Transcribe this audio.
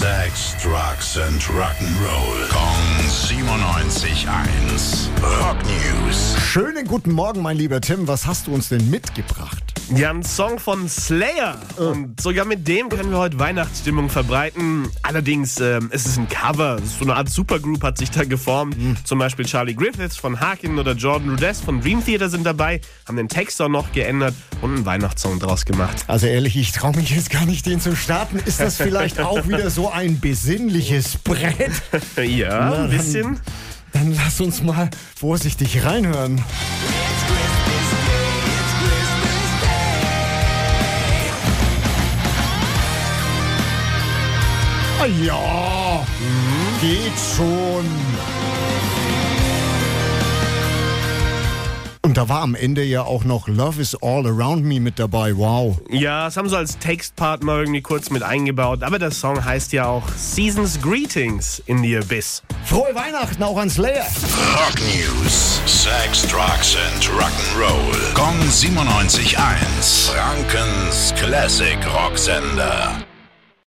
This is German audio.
Sex, Drugs and Rock'n'Roll. Kong 97.1. Rock News. Schönen guten Morgen, mein lieber Tim. Was hast du uns denn mitgebracht? Ja, ein Song von Slayer. Und sogar mit dem können wir heute Weihnachtsstimmung verbreiten. Allerdings ähm, ist es ein Cover. So eine Art Supergroup hat sich da geformt. Zum Beispiel Charlie Griffiths von Harkin oder Jordan Rudess von Dream Theater sind dabei, haben den Text auch noch geändert und einen Weihnachtssong draus gemacht. Also ehrlich, ich traue mich jetzt gar nicht, den zu starten. Ist das vielleicht auch wieder so ein besinnliches Brett? ja, ein bisschen. Dann lass uns mal vorsichtig reinhören. Ah ja, geht schon. Und da war am Ende ja auch noch Love is All Around Me mit dabei. Wow. Ja, das haben sie als Textpartner irgendwie kurz mit eingebaut. Aber der Song heißt ja auch Seasons Greetings in the Abyss. Frohe Weihnachten auch an Slayer. Rock News. Sex, Drugs and Rock'n'Roll. Kong 97.1. Frankens Classic Rocksender.